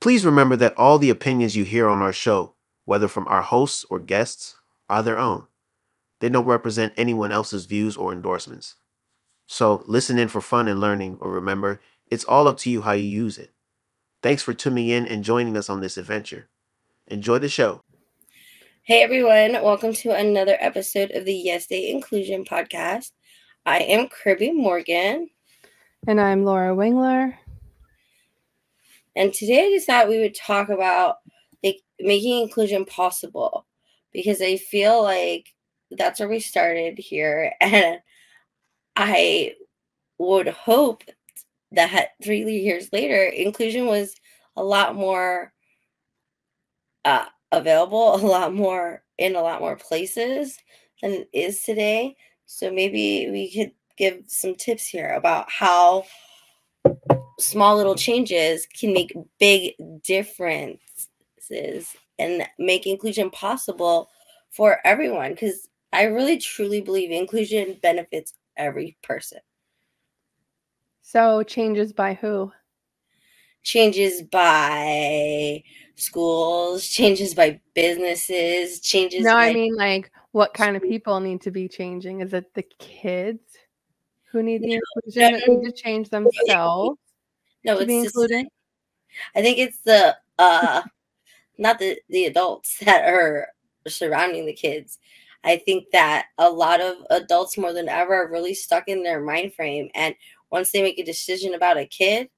Please remember that all the opinions you hear on our show, whether from our hosts or guests, are their own. They don't represent anyone else's views or endorsements. So listen in for fun and learning, or remember, it's all up to you how you use it. Thanks for tuning in and joining us on this adventure. Enjoy the show. Hey everyone, welcome to another episode of the Yes Day Inclusion Podcast. I am Kirby Morgan. And I'm Laura Wingler. And today I just thought we would talk about like making inclusion possible because I feel like that's where we started here. And I would hope that three years later, inclusion was a lot more uh, available, a lot more in a lot more places than it is today. So maybe we could give some tips here about how small little changes can make big differences and make inclusion possible for everyone because I really truly believe inclusion benefits every person. So, changes by who? Changes by schools, changes by businesses, changes. No, I mean, like, what kind of people need to be changing? Is it the kids who need the inclusion that need to change themselves? No, it's included? I think it's the uh not the the adults that are surrounding the kids. I think that a lot of adults more than ever are really stuck in their mind frame and once they make a decision about a kid,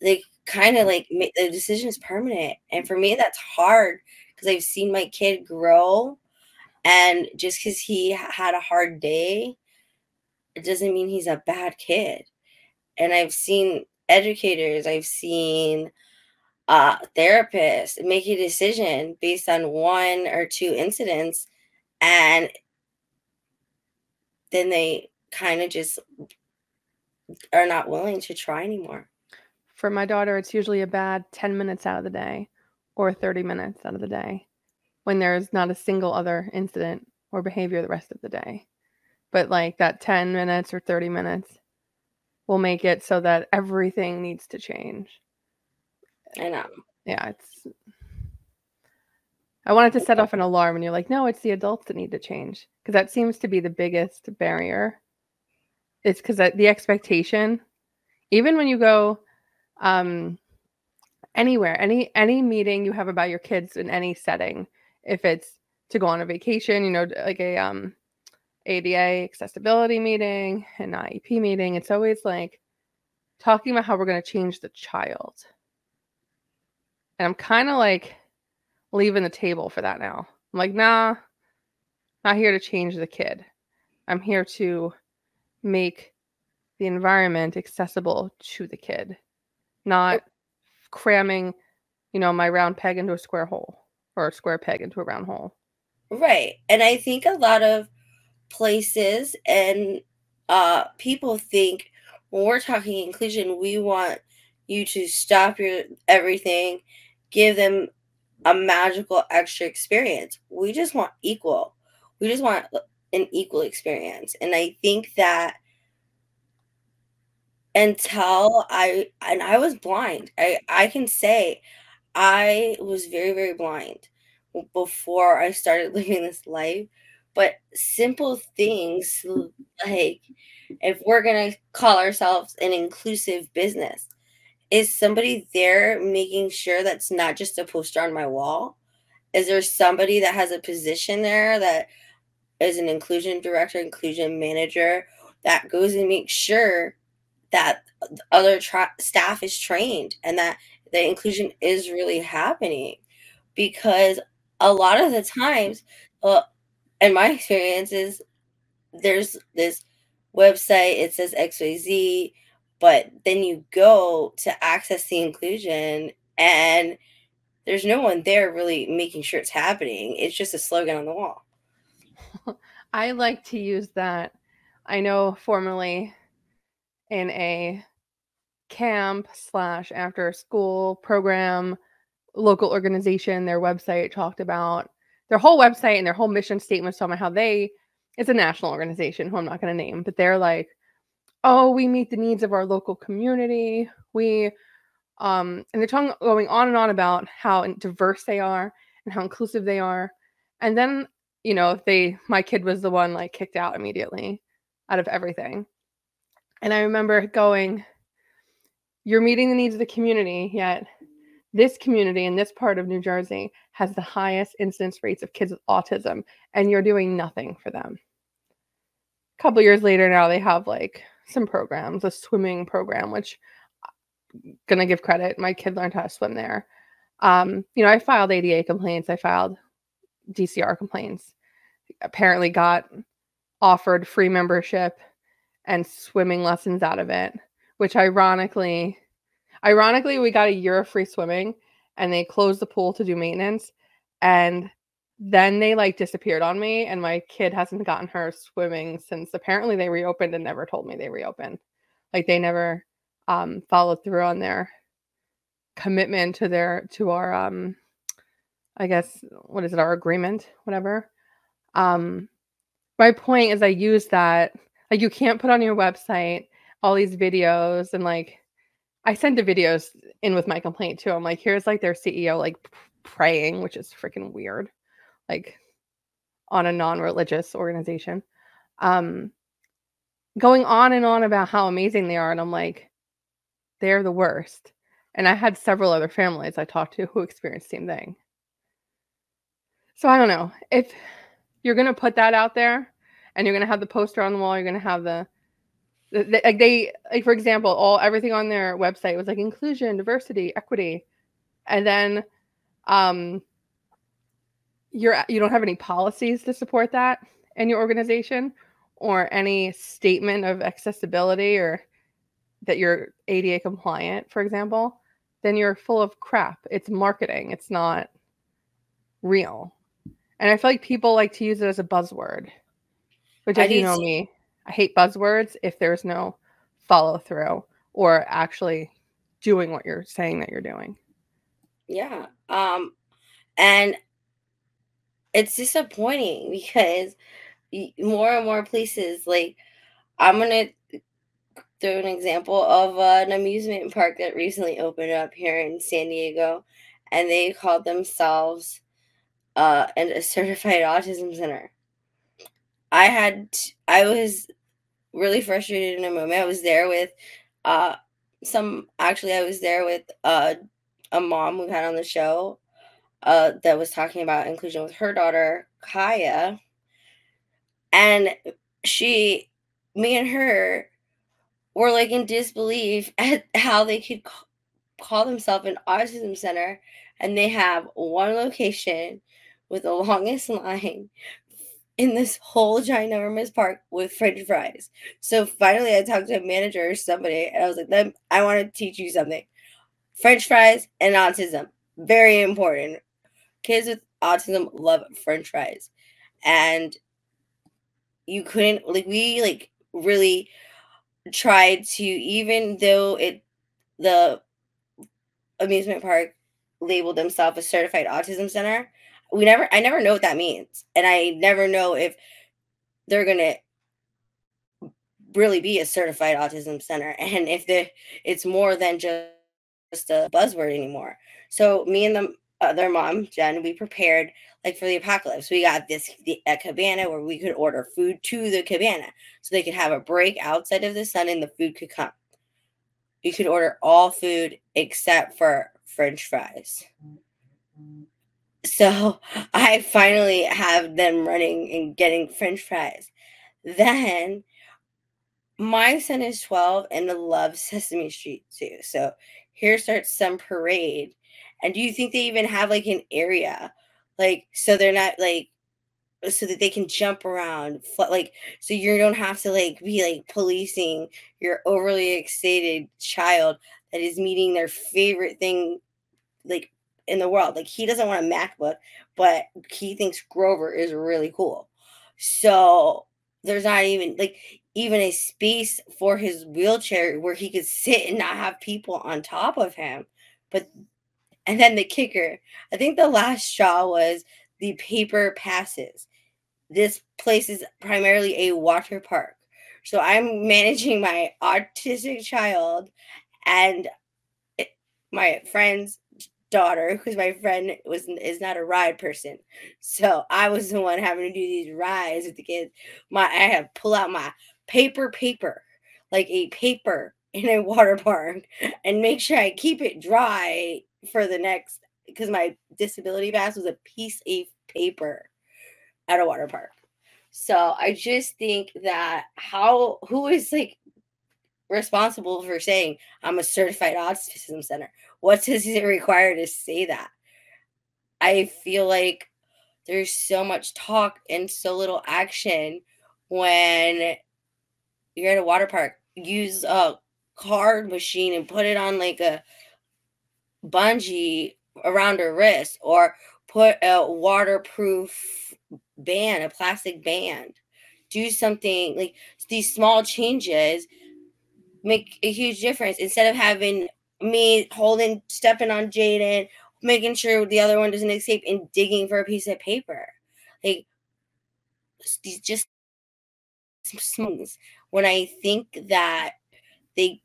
they kind of like make the decision is permanent. And for me that's hard because I've seen my kid grow and just cuz he had a hard day it doesn't mean he's a bad kid. And I've seen educators, I've seen uh, therapists make a decision based on one or two incidents, and then they kind of just are not willing to try anymore. For my daughter, it's usually a bad 10 minutes out of the day or 30 minutes out of the day when there's not a single other incident or behavior the rest of the day. But like that 10 minutes or 30 minutes will make it so that everything needs to change. I know. Yeah, it's. I wanted to set off an alarm, and you're like, no, it's the adults that need to change because that seems to be the biggest barrier. It's because the expectation, even when you go um, anywhere, any any meeting you have about your kids in any setting, if it's to go on a vacation, you know, like a um, ADA accessibility meeting, an IEP meeting, it's always like talking about how we're going to change the child. And I'm kind of like leaving the table for that now. I'm like, nah, not here to change the kid. I'm here to make the environment accessible to the kid, not cramming, you know, my round peg into a square hole or a square peg into a round hole. Right. And I think a lot of places and uh people think when we're talking inclusion, we want you to stop your everything, give them a magical extra experience. We just want equal. We just want an equal experience. And I think that until I and I was blind. I I can say I was very very blind before I started living this life. But simple things like if we're going to call ourselves an inclusive business, is somebody there making sure that's not just a poster on my wall? Is there somebody that has a position there that is an inclusion director, inclusion manager that goes and makes sure that other tra- staff is trained and that the inclusion is really happening? Because a lot of the times, uh, in my experience, is there's this website, it says XYZ, but then you go to access the inclusion and there's no one there really making sure it's happening. It's just a slogan on the wall. I like to use that. I know formerly in a camp slash after school program local organization their website talked about their whole website and their whole mission statement was talking about how they it's a national organization who i'm not going to name but they're like oh we meet the needs of our local community we Um, and they're talking going on and on about how diverse they are and how inclusive they are. And then, you know, they my kid was the one like kicked out immediately out of everything. And I remember going, You're meeting the needs of the community, yet this community in this part of New Jersey has the highest incidence rates of kids with autism, and you're doing nothing for them. A couple years later, now they have like some programs, a swimming program, which I'm gonna give credit. My kid learned how to swim there. Um, you know, I filed ADA complaints, I filed DCR complaints. Apparently, got offered free membership and swimming lessons out of it, which ironically Ironically, we got a year of free swimming and they closed the pool to do maintenance. And then they like disappeared on me. And my kid hasn't gotten her swimming since apparently they reopened and never told me they reopened. Like they never um, followed through on their commitment to their, to our, um, I guess, what is it, our agreement, whatever. Um, my point is, I use that. Like, you can't put on your website all these videos and like I sent the videos in with my complaint too. I'm like, here's like their CEO like praying, which is freaking weird, like on a non-religious organization. Um, going on and on about how amazing they are, and I'm like, they're the worst. And I had several other families I talked to who experienced the same thing. So I don't know if you're gonna put that out there, and you're gonna have the poster on the wall, you're gonna have the like they like for example all everything on their website was like inclusion diversity equity. And then um you're you don't have any policies to support that in your organization or any statement of accessibility or that you're ADA compliant for example then you're full of crap. It's marketing. It's not real. And i feel like people like to use it as a buzzword which I as you know me I hate buzzwords if there's no follow through or actually doing what you're saying that you're doing. Yeah. Um and it's disappointing because more and more places like I'm going to throw an example of uh, an amusement park that recently opened up here in San Diego and they called themselves uh, and a certified autism center. I had I was really frustrated in a moment. I was there with uh some actually I was there with uh a mom we had on the show uh that was talking about inclusion with her daughter Kaya and she me and her were like in disbelief at how they could call themselves an autism center and they have one location with the longest line in this whole ginormous park with french fries. So finally I talked to a manager or somebody and I was like, I want to teach you something. French fries and autism. Very important. Kids with autism love french fries. And you couldn't like we like really tried to even though it the amusement park labeled themselves a certified autism center we never I never know what that means. And I never know if they're gonna really be a certified autism center and if the it's more than just just a buzzword anymore. So me and the other mom, Jen, we prepared like for the apocalypse. We got this the, a cabana where we could order food to the cabana so they could have a break outside of the sun and the food could come. You could order all food except for French fries. So I finally have them running and getting french fries. Then my son is 12 and loves Sesame Street too. So here starts some parade. And do you think they even have like an area? Like, so they're not like, so that they can jump around, like, so you don't have to like be like policing your overly excited child that is meeting their favorite thing, like in the world. Like he doesn't want a MacBook, but he thinks Grover is really cool. So there's not even like even a space for his wheelchair where he could sit and not have people on top of him. But and then the kicker, I think the last straw was the paper passes. This place is primarily a water park. So I'm managing my autistic child and eh, my friend's daughter, because my friend was is not a ride person. So I was the one having to do these rides with the kids. My I had to pull out my paper paper, like a paper in a water park, and make sure I keep it dry for the next because my disability pass was a piece of paper at a water park. So I just think that how who is like responsible for saying I'm a certified autism center? What does it require to say that? I feel like there's so much talk and so little action when you're at a water park. Use a card machine and put it on like a bungee around her wrist or put a waterproof band, a plastic band. Do something like these small changes make a huge difference instead of having me holding, stepping on Jaden, making sure the other one doesn't escape, and digging for a piece of paper. Like these just smooth. When I think that they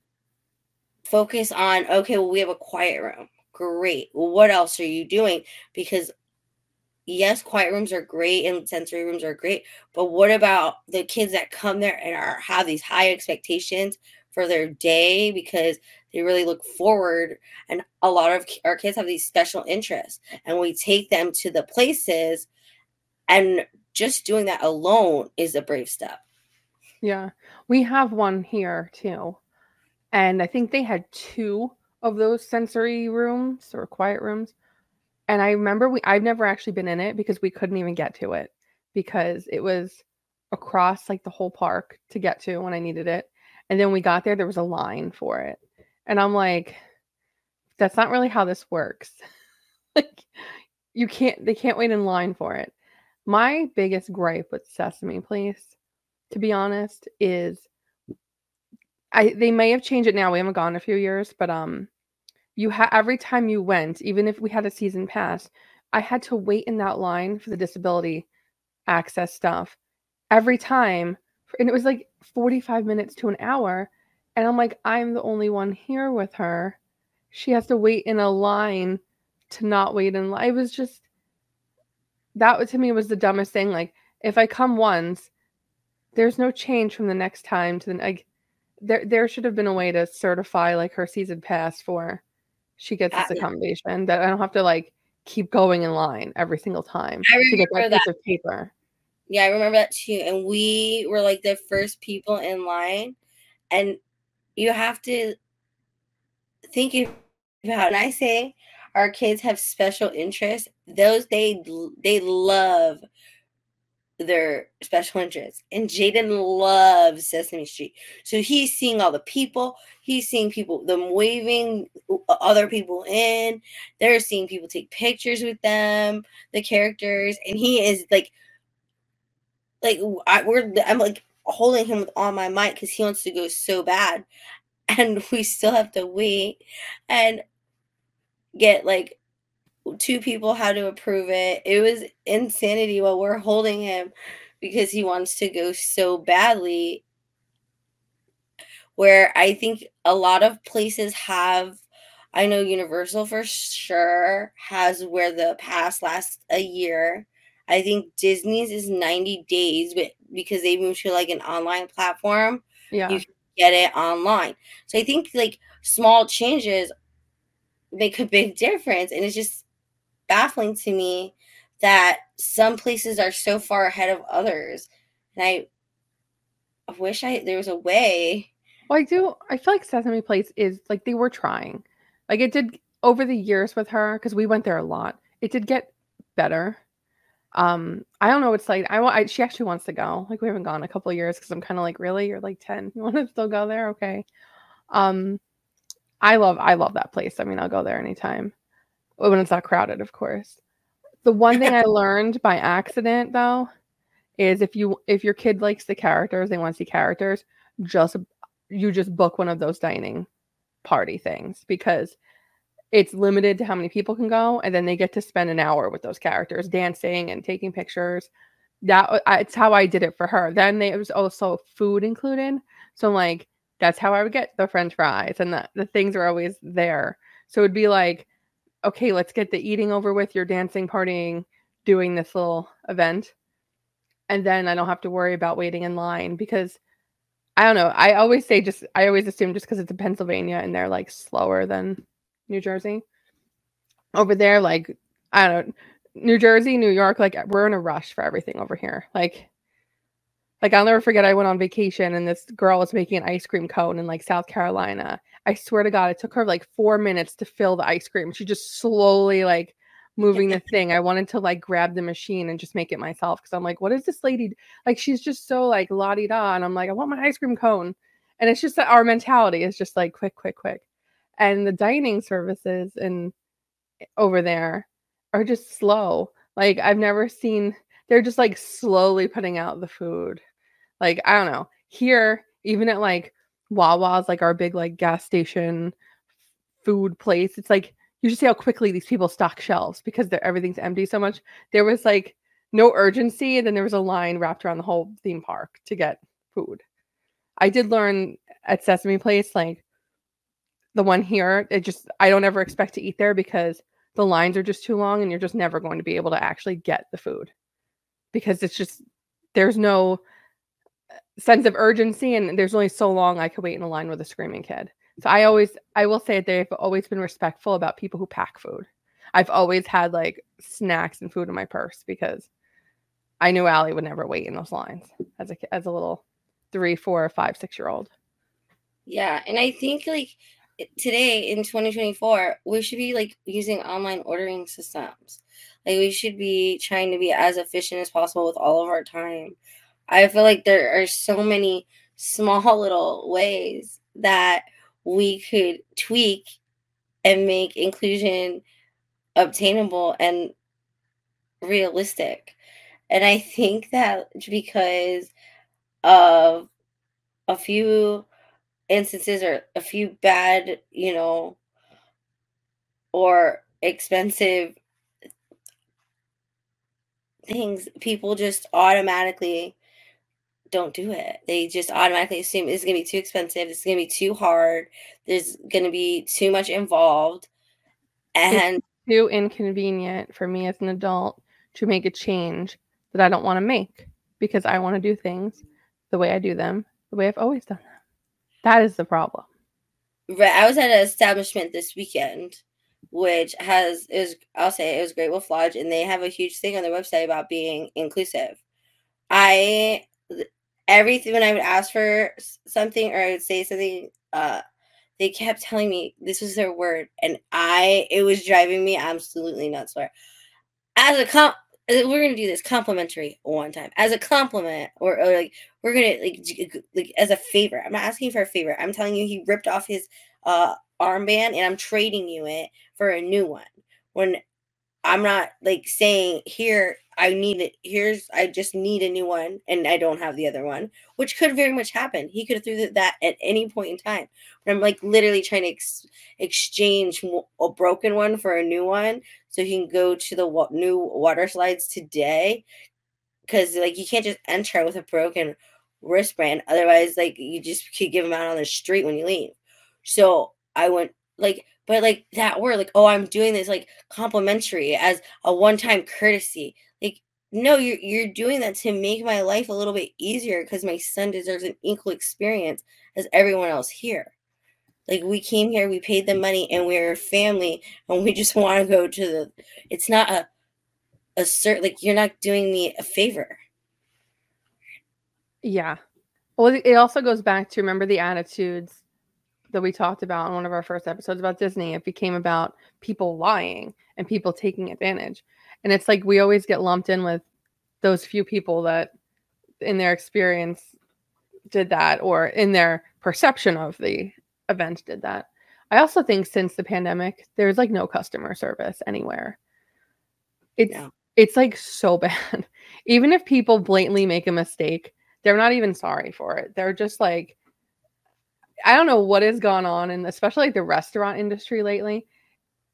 focus on, okay, well, we have a quiet room. Great. Well, what else are you doing? Because yes, quiet rooms are great and sensory rooms are great, but what about the kids that come there and are have these high expectations for their day because they really look forward and a lot of our kids have these special interests and we take them to the places and just doing that alone is a brave step. Yeah. We have one here too. And I think they had two of those sensory rooms or quiet rooms and I remember we I've never actually been in it because we couldn't even get to it because it was across like the whole park to get to when I needed it. And then we got there, there was a line for it. And I'm like, that's not really how this works. like you can't they can't wait in line for it. My biggest gripe with Sesame Place, to be honest, is I they may have changed it now. We haven't gone a few years, but um you had every time you went, even if we had a season pass, I had to wait in that line for the disability access stuff every time. And it was like 45 minutes to an hour. And I'm like, I'm the only one here with her. She has to wait in a line to not wait in line. It was just that to me was the dumbest thing. Like, if I come once, there's no change from the next time to the like there there should have been a way to certify like her season pass for she gets this uh, accommodation that I don't have to like keep going in line every single time to get that, that piece of paper. Yeah, I remember that too. And we were like the first people in line. And you have to think about and I say our kids have special interests. Those they they love their special interests. And Jaden loves Sesame Street. So he's seeing all the people. He's seeing people, them waving other people in. They're seeing people take pictures with them, the characters. And he is like, like, I, we're, I'm like holding him with all my might because he wants to go so bad. And we still have to wait and get like two people had to approve it. It was insanity while we're holding him because he wants to go so badly. Where I think a lot of places have, I know Universal for sure has where the pass lasts a year. I think Disney's is 90 days, but because they moved to like an online platform, yeah. you can get it online. So I think like small changes make a big difference. And it's just baffling to me that some places are so far ahead of others. And I, I wish I there was a way. Well, I do. I feel like Sesame Place is like they were trying. Like it did over the years with her because we went there a lot. It did get better. Um, I don't know. It's like I want. She actually wants to go. Like we haven't gone a couple years because I'm kind of like, really, you're like ten. You want to still go there? Okay. Um, I love. I love that place. I mean, I'll go there anytime when it's not crowded, of course. The one thing I learned by accident though is if you if your kid likes the characters, they want to see characters, just you just book one of those dining party things because it's limited to how many people can go and then they get to spend an hour with those characters dancing and taking pictures that uh, it's how i did it for her then there was also food included so I'm like that's how i would get the french fries and the, the things are always there So it'd be like, okay, let's get the eating over with, you're dancing, partying, doing this little event. And then I don't have to worry about waiting in line because I don't know. I always say just I always assume just because it's in Pennsylvania and they're like slower than New Jersey. Over there, like I don't know, New Jersey, New York, like we're in a rush for everything over here. Like like I'll never forget I went on vacation and this girl was making an ice cream cone in like South Carolina. I swear to God, it took her like four minutes to fill the ice cream. She just slowly like moving the thing. I wanted to like grab the machine and just make it myself because I'm like, what is this lady like? She's just so like la di da, and I'm like, I want my ice cream cone, and it's just that our mentality is just like quick, quick, quick, and the dining services and eh, over there are just slow. Like I've never seen. They're just like slowly putting out the food. Like I don't know. Here, even at like Wawa's, like our big like gas station food place, it's like you just see how quickly these people stock shelves because they everything's empty so much. There was like no urgency, and then there was a line wrapped around the whole theme park to get food. I did learn at Sesame Place, like the one here, it just I don't ever expect to eat there because the lines are just too long and you're just never going to be able to actually get the food because it's just there's no uh, sense of urgency and there's only so long I could wait in a line with a screaming kid. So I always I will say they've always been respectful about people who pack food. I've always had like snacks and food in my purse because I knew Allie would never wait in those lines as a as a little three, four, five, six year old. Yeah, and I think like today in 2024, we should be like using online ordering systems. Like we should be trying to be as efficient as possible with all of our time. I feel like there are so many small little ways that we could tweak and make inclusion obtainable and realistic. And I think that because of a few instances or a few bad, you know, or expensive things, people just automatically don't do it. They just automatically assume it's going to be too expensive. It's going to be too hard. There's going to be too much involved. And it's too inconvenient for me as an adult to make a change that I don't want to make because I want to do things the way I do them, the way I've always done them. That is the problem. Right. I was at an establishment this weekend, which has is I'll say it was Great Wolf Lodge, and they have a huge thing on their website about being inclusive. I everything when I would ask for something or I would say something, uh, they kept telling me this was their word, and I it was driving me absolutely nuts. Where as a comp, we're gonna do this complimentary one time as a compliment, or, or like we're gonna like like as a favor. I'm not asking for a favor. I'm telling you, he ripped off his uh armband, and I'm trading you it for a new one. When I'm not like saying here I need it. Here's I just need a new one, and I don't have the other one, which could very much happen. He could have threw that at any point in time. But I'm like literally trying to ex- exchange a broken one for a new one, so he can go to the wa- new water slides today. Because like you can't just enter with a broken wristband, otherwise like you just could give them out on the street when you leave. So I went like but like that word like oh i'm doing this like complimentary as a one-time courtesy like no you're, you're doing that to make my life a little bit easier because my son deserves an equal experience as everyone else here like we came here we paid the money and we're a family and we just want to go to the it's not a a cert like you're not doing me a favor. Yeah. Well it also goes back to remember the attitudes that we talked about in one of our first episodes about Disney, it became about people lying and people taking advantage. And it's like we always get lumped in with those few people that, in their experience, did that or in their perception of the event did that. I also think since the pandemic, there's like no customer service anywhere. It's yeah. it's like so bad. even if people blatantly make a mistake, they're not even sorry for it. They're just like, I don't know what has gone on, and especially like the restaurant industry lately.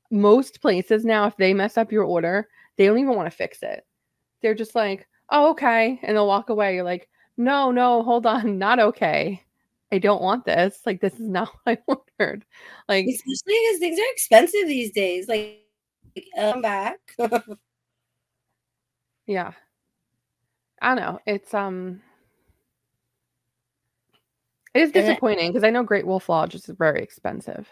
Most places now, if they mess up your order, they don't even want to fix it. They're just like, "Oh, okay," and they'll walk away. You're like, "No, no, hold on, not okay." I don't want this. Like this is not what I ordered. Like especially because things are expensive these days. Like, I'm back. yeah. I don't know. It's um it is disappointing because I know Great Wolf Lodge is very expensive.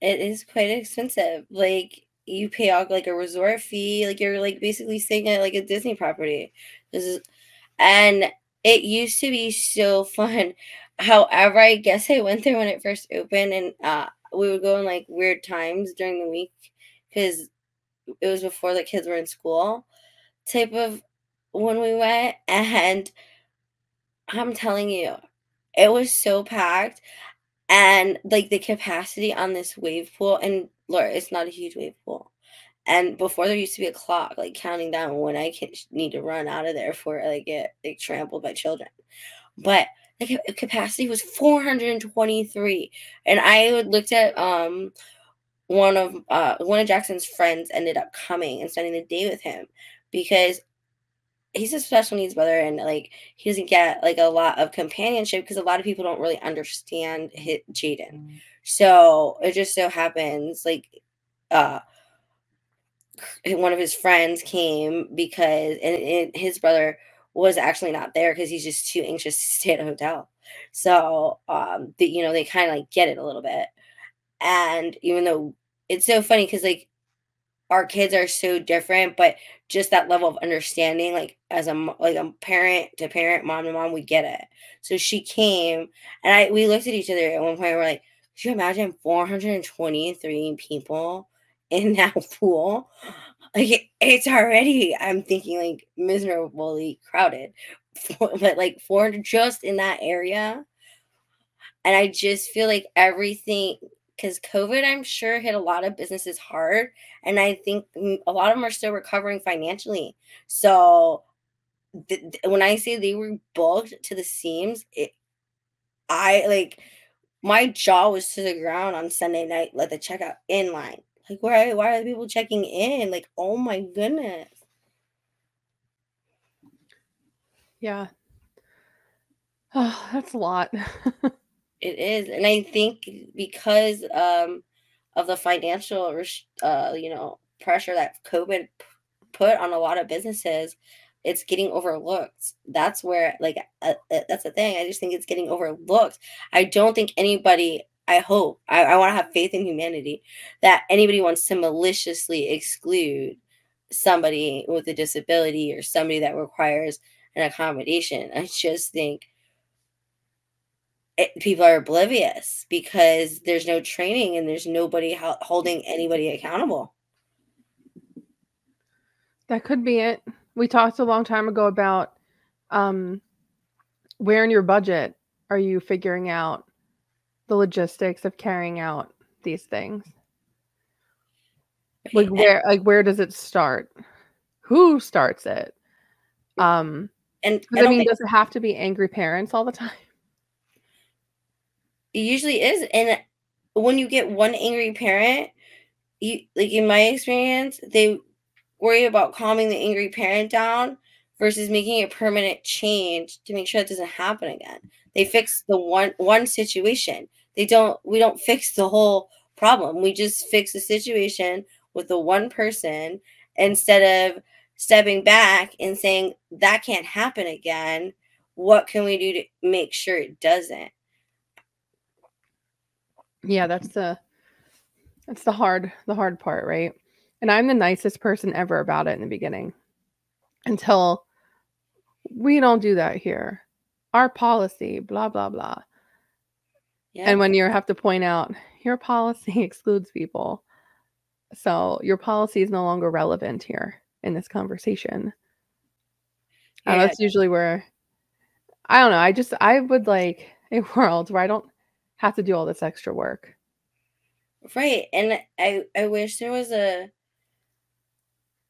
It is quite expensive. Like you pay off like a resort fee, like you're like basically staying at like a Disney property. This is and it used to be so fun. However, I guess I went there when it first opened and uh we would go in like weird times during the week because it was before the kids were in school type of when we went and I'm telling you, it was so packed and like the capacity on this wave pool and Laura, it's not a huge wave pool. And before there used to be a clock like counting down when I can, need to run out of there before I get like trampled by children. But the capacity was 423 and I looked at um one of uh one of Jackson's friends ended up coming and spending the day with him because he's a special needs brother and like he doesn't get like a lot of companionship because a lot of people don't really understand Jaden. Mm. So it just so happens like uh one of his friends came because and, and his brother was actually not there because he's just too anxious to stay at a hotel. So um you know they kind of like get it a little bit. And even though it's so funny because like our kids are so different, but just that level of understanding, like as a like a parent to parent, mom to mom, we get it. So she came, and I we looked at each other at one point. We're like, could you imagine 423 people in that pool? Like it's already, I'm thinking like miserably crowded, but like 400 just in that area. And I just feel like everything because COVID, I'm sure, hit a lot of businesses hard. And I think a lot of them are still recovering financially. So th- when I say they were booked to the seams, it, I like my jaw was to the ground on Sunday night, let the checkout in line. Like, why, why are the people checking in? Like, oh my goodness. Yeah. Oh, that's a lot. It is, and I think because um, of the financial, uh, you know, pressure that COVID put on a lot of businesses, it's getting overlooked. That's where, like, uh, uh, that's the thing. I just think it's getting overlooked. I don't think anybody. I hope I, I want to have faith in humanity that anybody wants to maliciously exclude somebody with a disability or somebody that requires an accommodation. I just think it, people are oblivious because there's no training and there's nobody holding anybody accountable. That could be it. We talked a long time ago about um, where in your budget are you figuring out the logistics of carrying out these things? Like where like where does it start? Who starts it? Um and I, I mean, think- does it have to be angry parents all the time? It usually is. And when you get one angry parent, you like in my experience, they worry about calming the angry parent down versus making a permanent change to make sure it doesn't happen again. They fix the one one situation. They don't we don't fix the whole problem. We just fix the situation with the one person instead of stepping back and saying that can't happen again. What can we do to make sure it doesn't? Yeah, that's the that's the hard the hard part, right? And I'm the nicest person ever about it in the beginning. Until we don't do that here. Our policy, blah blah blah. And when you have to point out your policy excludes people. So your policy is no longer relevant here in this conversation. Yeah. that's usually where I don't know. I just I would like a world where I don't have to do all this extra work. Right. And I I wish there was a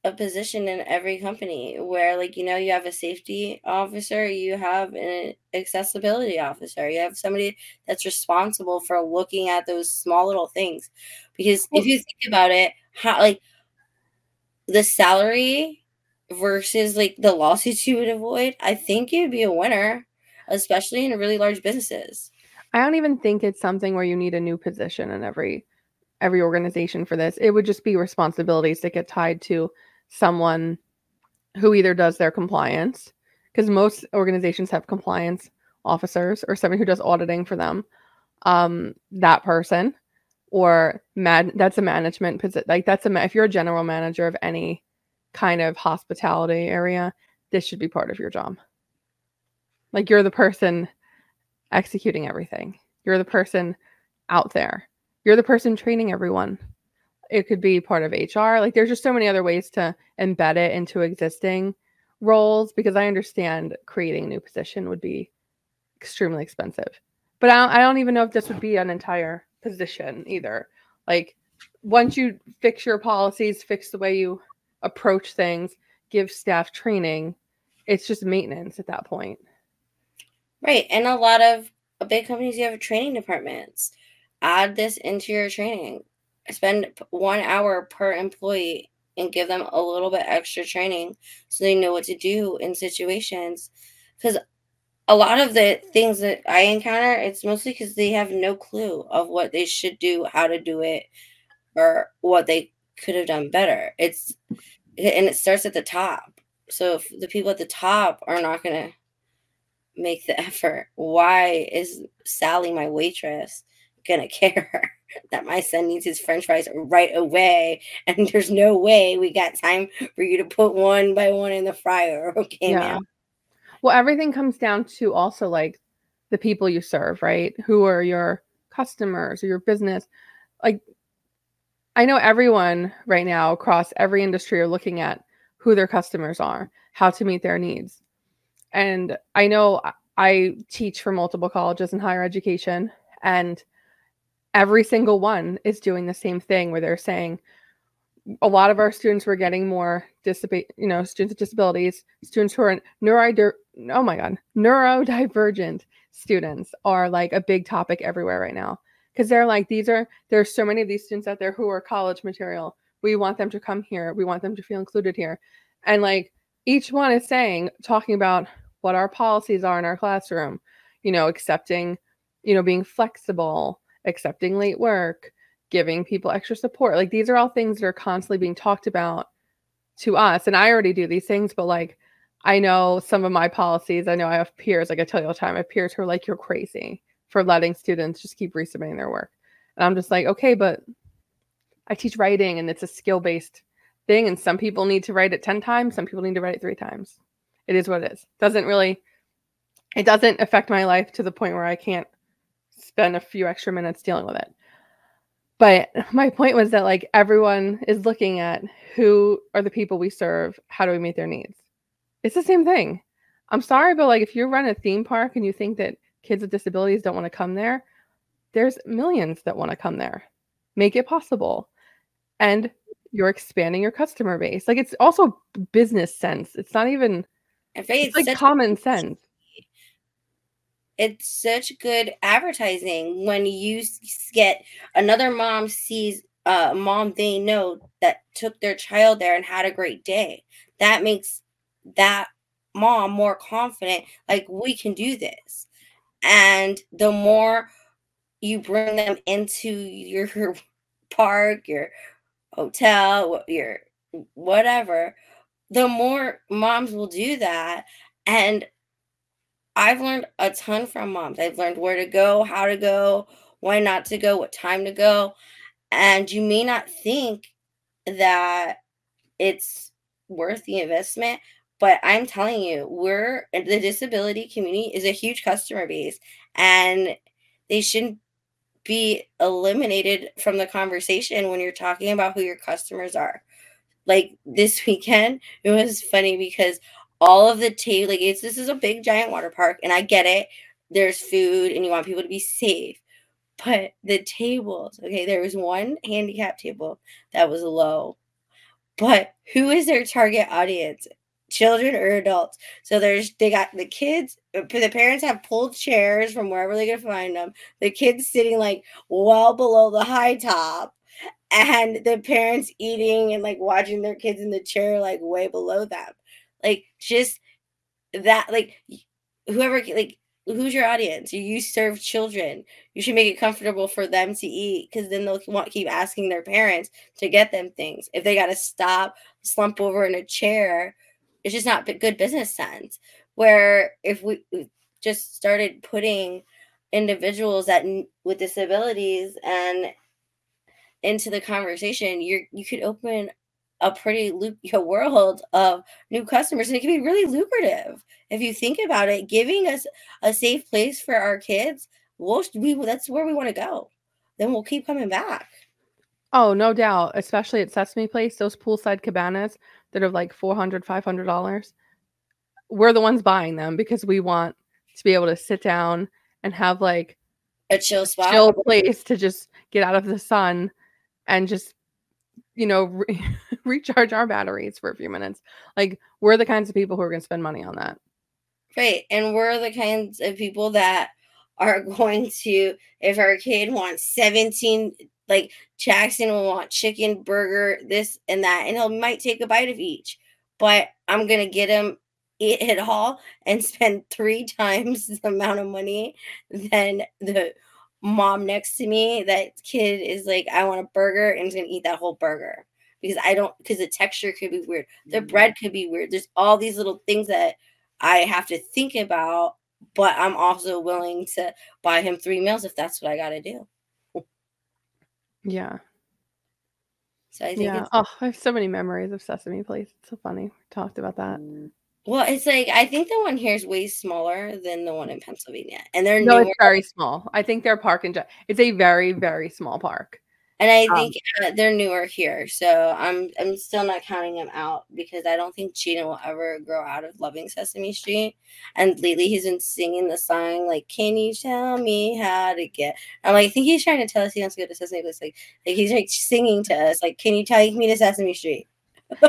a position in every company where like you know you have a safety officer you have an accessibility officer you have somebody that's responsible for looking at those small little things because if you think about it how like the salary versus like the lawsuits you would avoid i think you'd be a winner especially in really large businesses I don't even think it's something where you need a new position in every every organization for this. It would just be responsibilities that get tied to someone who either does their compliance because most organizations have compliance officers or someone who does auditing for them. Um, that person or mad that's a management position. Like that's a if you're a general manager of any kind of hospitality area, this should be part of your job. Like you're the person executing everything. You're the person out there. You're the person training everyone. It could be part of HR. Like there's just so many other ways to embed it into existing roles because I understand creating a new position would be extremely expensive. But I don't, I don't even know if this would be an entire position either. Like once you fix your policies, fix the way you approach things, give staff training, it's just maintenance at that point. Right. And a lot of big companies, you have training departments. Add this into your training. Spend one hour per employee and give them a little bit extra training so they know what to do in situations. Because a lot of the things that I encounter, it's mostly because they have no clue of what they should do, how to do it, or what they could have done better. It's and it starts at the top. So if the people at the top are not going to make the effort, why is Sally, my waitress, going to care that my son needs his french fries right away? And there's no way we got time for you to put one by one in the fryer. Okay, yeah. Ma'am? Well, everything comes down to also like the people you serve, right? Who are your customers or your business? Like, I know everyone right now across every industry are looking at who their customers are, how to meet their needs. And I know I teach for multiple colleges in higher education, and every single one is doing the same thing where they're saying, a lot of our students were getting more disability, you know, students with disabilities, students who are neuro, oh my god, neurodivergent students are like a big topic everywhere right now because they're like these are there's so many of these students out there who are college material. We want them to come here. We want them to feel included here, and like each one is saying, talking about what our policies are in our classroom, you know, accepting, you know, being flexible, accepting late work, giving people extra support. Like these are all things that are constantly being talked about to us. And I already do these things, but like I know some of my policies, I know I have peers, like I tell you all the time, I have peers who are like, you're crazy for letting students just keep resubmitting their work. And I'm just like, okay, but I teach writing and it's a skill based thing. And some people need to write it 10 times, some people need to write it three times. It is what it is. Doesn't really, it doesn't affect my life to the point where I can't spend a few extra minutes dealing with it. But my point was that like everyone is looking at who are the people we serve, how do we meet their needs? It's the same thing. I'm sorry, but like if you run a theme park and you think that kids with disabilities don't want to come there, there's millions that want to come there. Make it possible. And you're expanding your customer base. Like it's also business sense. It's not even it's, it's like common sense it's such good advertising when you get another mom sees a mom they know that took their child there and had a great day. That makes that mom more confident, like we can do this. And the more you bring them into your park, your hotel, your whatever, the more moms will do that. And I've learned a ton from moms. I've learned where to go, how to go, when not to go, what time to go. And you may not think that it's worth the investment, but I'm telling you, we're the disability community is a huge customer base and they shouldn't be eliminated from the conversation when you're talking about who your customers are. Like this weekend, it was funny because all of the table like it's this is a big giant water park and i get it. There's food and you want people to be safe but the tables okay there was one handicap table that was low but who is their target audience? Children or adults? So there's they got the kids uh, the parents have pulled chairs from wherever they can find them the kids sitting like well below the high top and the parents eating and like watching their kids in the chair like way below them like just that like whoever like who's your audience? You, you serve children. You should make it comfortable for them to eat because then they'll want keep asking their parents to get them things. If they got to stop, slump over in a chair, it's just not good business sense. Where if we just started putting individuals that with disabilities and into the conversation, you're you could open a pretty a world of new customers and it can be really lucrative if you think about it. Giving us a safe place for our kids we'll, we that's where we want to go. Then we'll keep coming back. Oh no doubt especially at sesame place those poolside cabanas that are like 400 500 dollars we're the ones buying them because we want to be able to sit down and have like a chill spot. chill place to just get out of the sun and just you know, re- recharge our batteries for a few minutes. Like we're the kinds of people who are going to spend money on that. Right. And we're the kinds of people that are going to, if our kid wants 17, like Jackson will want chicken, burger, this and that, and he might take a bite of each. But I'm going to get him eat it all and spend three times the amount of money than the mom next to me, that kid is like, I want a burger and is gonna eat that whole burger because I don't because the texture could be weird, the mm-hmm. bread could be weird. There's all these little things that I have to think about, but I'm also willing to buy him three meals if that's what I gotta do. Yeah. So I think yeah. Oh, I have so many memories of Sesame Place. It's so funny. We talked about that. Mm. Well, it's like I think the one here is way smaller than the one in Pennsylvania, and they're no, newer. it's very small. I think their park and it's a very very small park, and I um, think uh, they're newer here. So I'm I'm still not counting them out because I don't think Cheetah will ever grow out of loving Sesame Street. And lately he's been singing the song like, "Can you tell me how to get?" I'm like, I think he's trying to tell us he wants to go to Sesame Place. Like, like he's like singing to us, like, "Can you take me to Sesame Street?"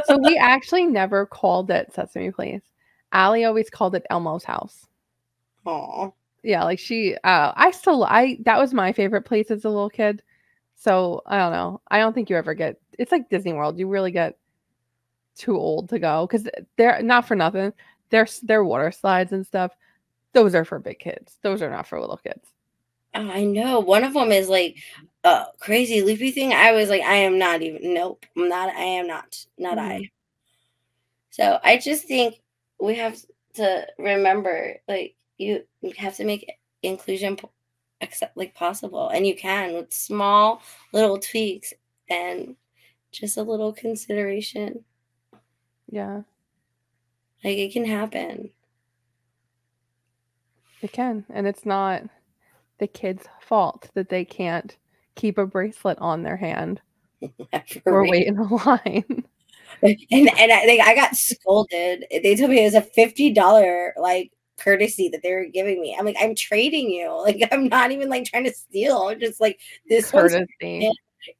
So we actually never called it Sesame Place. Allie always called it Elmo's house. Oh. Yeah, like she uh I still I that was my favorite place as a little kid. So I don't know. I don't think you ever get it's like Disney World. You really get too old to go because they're not for nothing. There's their water slides and stuff. Those are for big kids. Those are not for little kids. I know. One of them is like a crazy loopy thing. I was like, I am not even. Nope, I'm not. I am not. Not mm-hmm. I. So I just think we have to remember, like you, you have to make inclusion accept like possible, and you can with small little tweaks and just a little consideration. Yeah, like it can happen. It can, and it's not the kid's fault that they can't keep a bracelet on their hand or wait in a line. And and I think I got scolded. They told me it was a fifty dollar like courtesy that they were giving me. I'm like, I'm trading you. Like I'm not even like trying to steal. I'm just like this courtesy.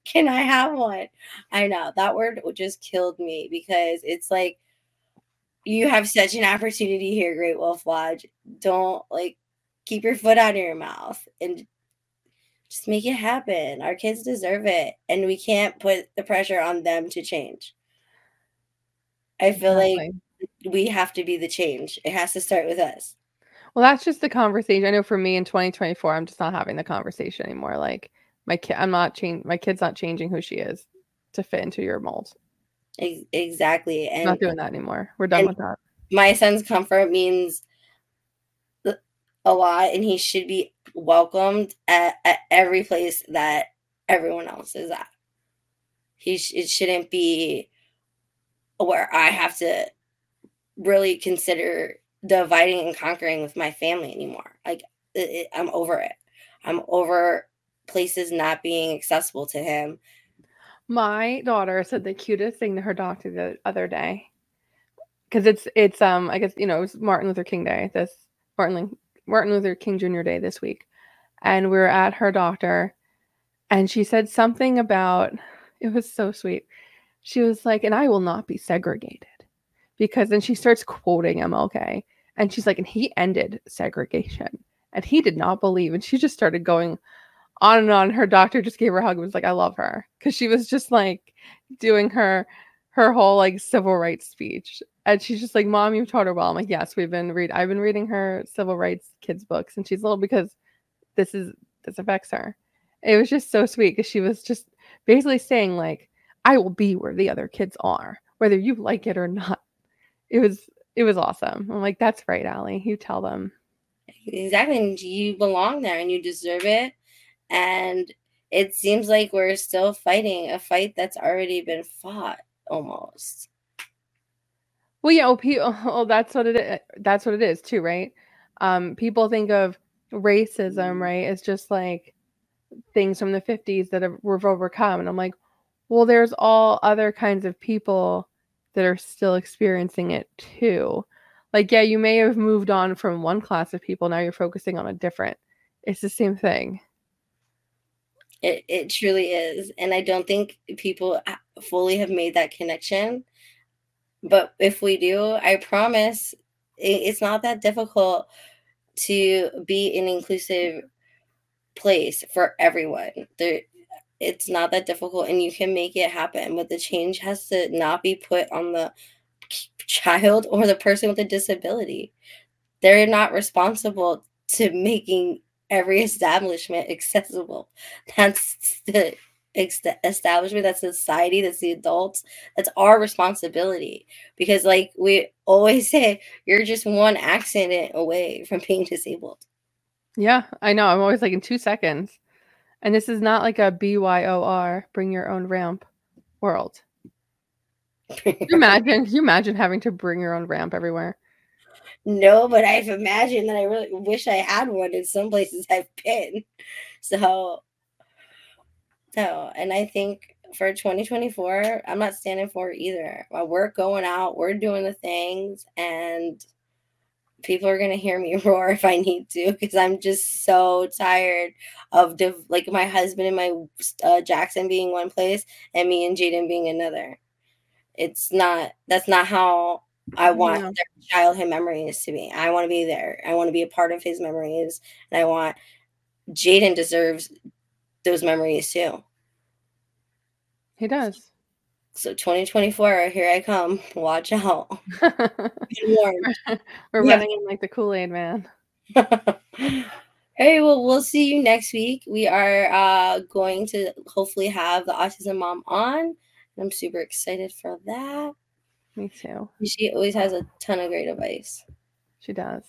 Can I have one? I know that word just killed me because it's like you have such an opportunity here, Great Wolf Lodge. Don't like keep your foot out of your mouth and just make it happen. Our kids deserve it, and we can't put the pressure on them to change. I feel exactly. like we have to be the change. It has to start with us. Well, that's just the conversation. I know for me in 2024, I'm just not having the conversation anymore. Like my kid, I'm not changing. My kid's not changing who she is to fit into your mold. Exactly, and I'm not doing that anymore. We're done with that. My son's comfort means a lot and he should be welcomed at, at every place that everyone else is at. He sh- it shouldn't be where I have to really consider dividing and conquering with my family anymore. Like it, it, I'm over it. I'm over places not being accessible to him. My daughter said the cutest thing to her doctor the other day because it's it's um I guess you know it was Martin Luther King Day this Martin Martin Luther King Jr. Day this week, and we were at her doctor, and she said something about it was so sweet. She was like, "And I will not be segregated," because then she starts quoting MLK, and she's like, "And he ended segregation, and he did not believe," and she just started going on and on. Her doctor just gave her a hug. and was like, "I love her," because she was just like doing her her whole like civil rights speech And she's just like, Mom, you've taught her well. I'm like, Yes, we've been read I've been reading her civil rights kids books, and she's little because this is this affects her. It was just so sweet because she was just basically saying, like, I will be where the other kids are, whether you like it or not. It was it was awesome. I'm like, that's right, Allie. You tell them. Exactly. And you belong there and you deserve it. And it seems like we're still fighting a fight that's already been fought almost. Well, yeah, well, people, well, that's what it is. That's what it is too, right? Um, people think of racism, right? It's just like things from the 50s that have, we've overcome. And I'm like, well, there's all other kinds of people that are still experiencing it too. Like, yeah, you may have moved on from one class of people, now you're focusing on a different. It's the same thing. It, it truly is. And I don't think people fully have made that connection. But if we do, I promise it's not that difficult to be an inclusive place for everyone. There it's not that difficult and you can make it happen, but the change has to not be put on the child or the person with a disability. They're not responsible to making every establishment accessible. That's the establishment, that's society, that's the adults. That's our responsibility. Because, like we always say, you're just one accident away from being disabled. Yeah, I know. I'm always like in two seconds. And this is not like a BYOR, bring your own ramp world. you imagine you imagine having to bring your own ramp everywhere? No, but I've imagined that I really wish I had one in some places I've been. So so and I think for 2024, I'm not standing for it either. We're going out, we're doing the things, and people are gonna hear me roar if I need to because I'm just so tired of div- like my husband and my uh, Jackson being one place and me and Jaden being another. It's not. That's not how I want yeah. their childhood memories to be. I want to be there. I want to be a part of his memories, and I want Jaden deserves those memories too. He does. So 2024, here I come. Watch out. We're running in like the Kool-Aid man. hey, well, we'll see you next week. We are uh, going to hopefully have the autism mom on. I'm super excited for that. Me too. She always has a ton of great advice. She does.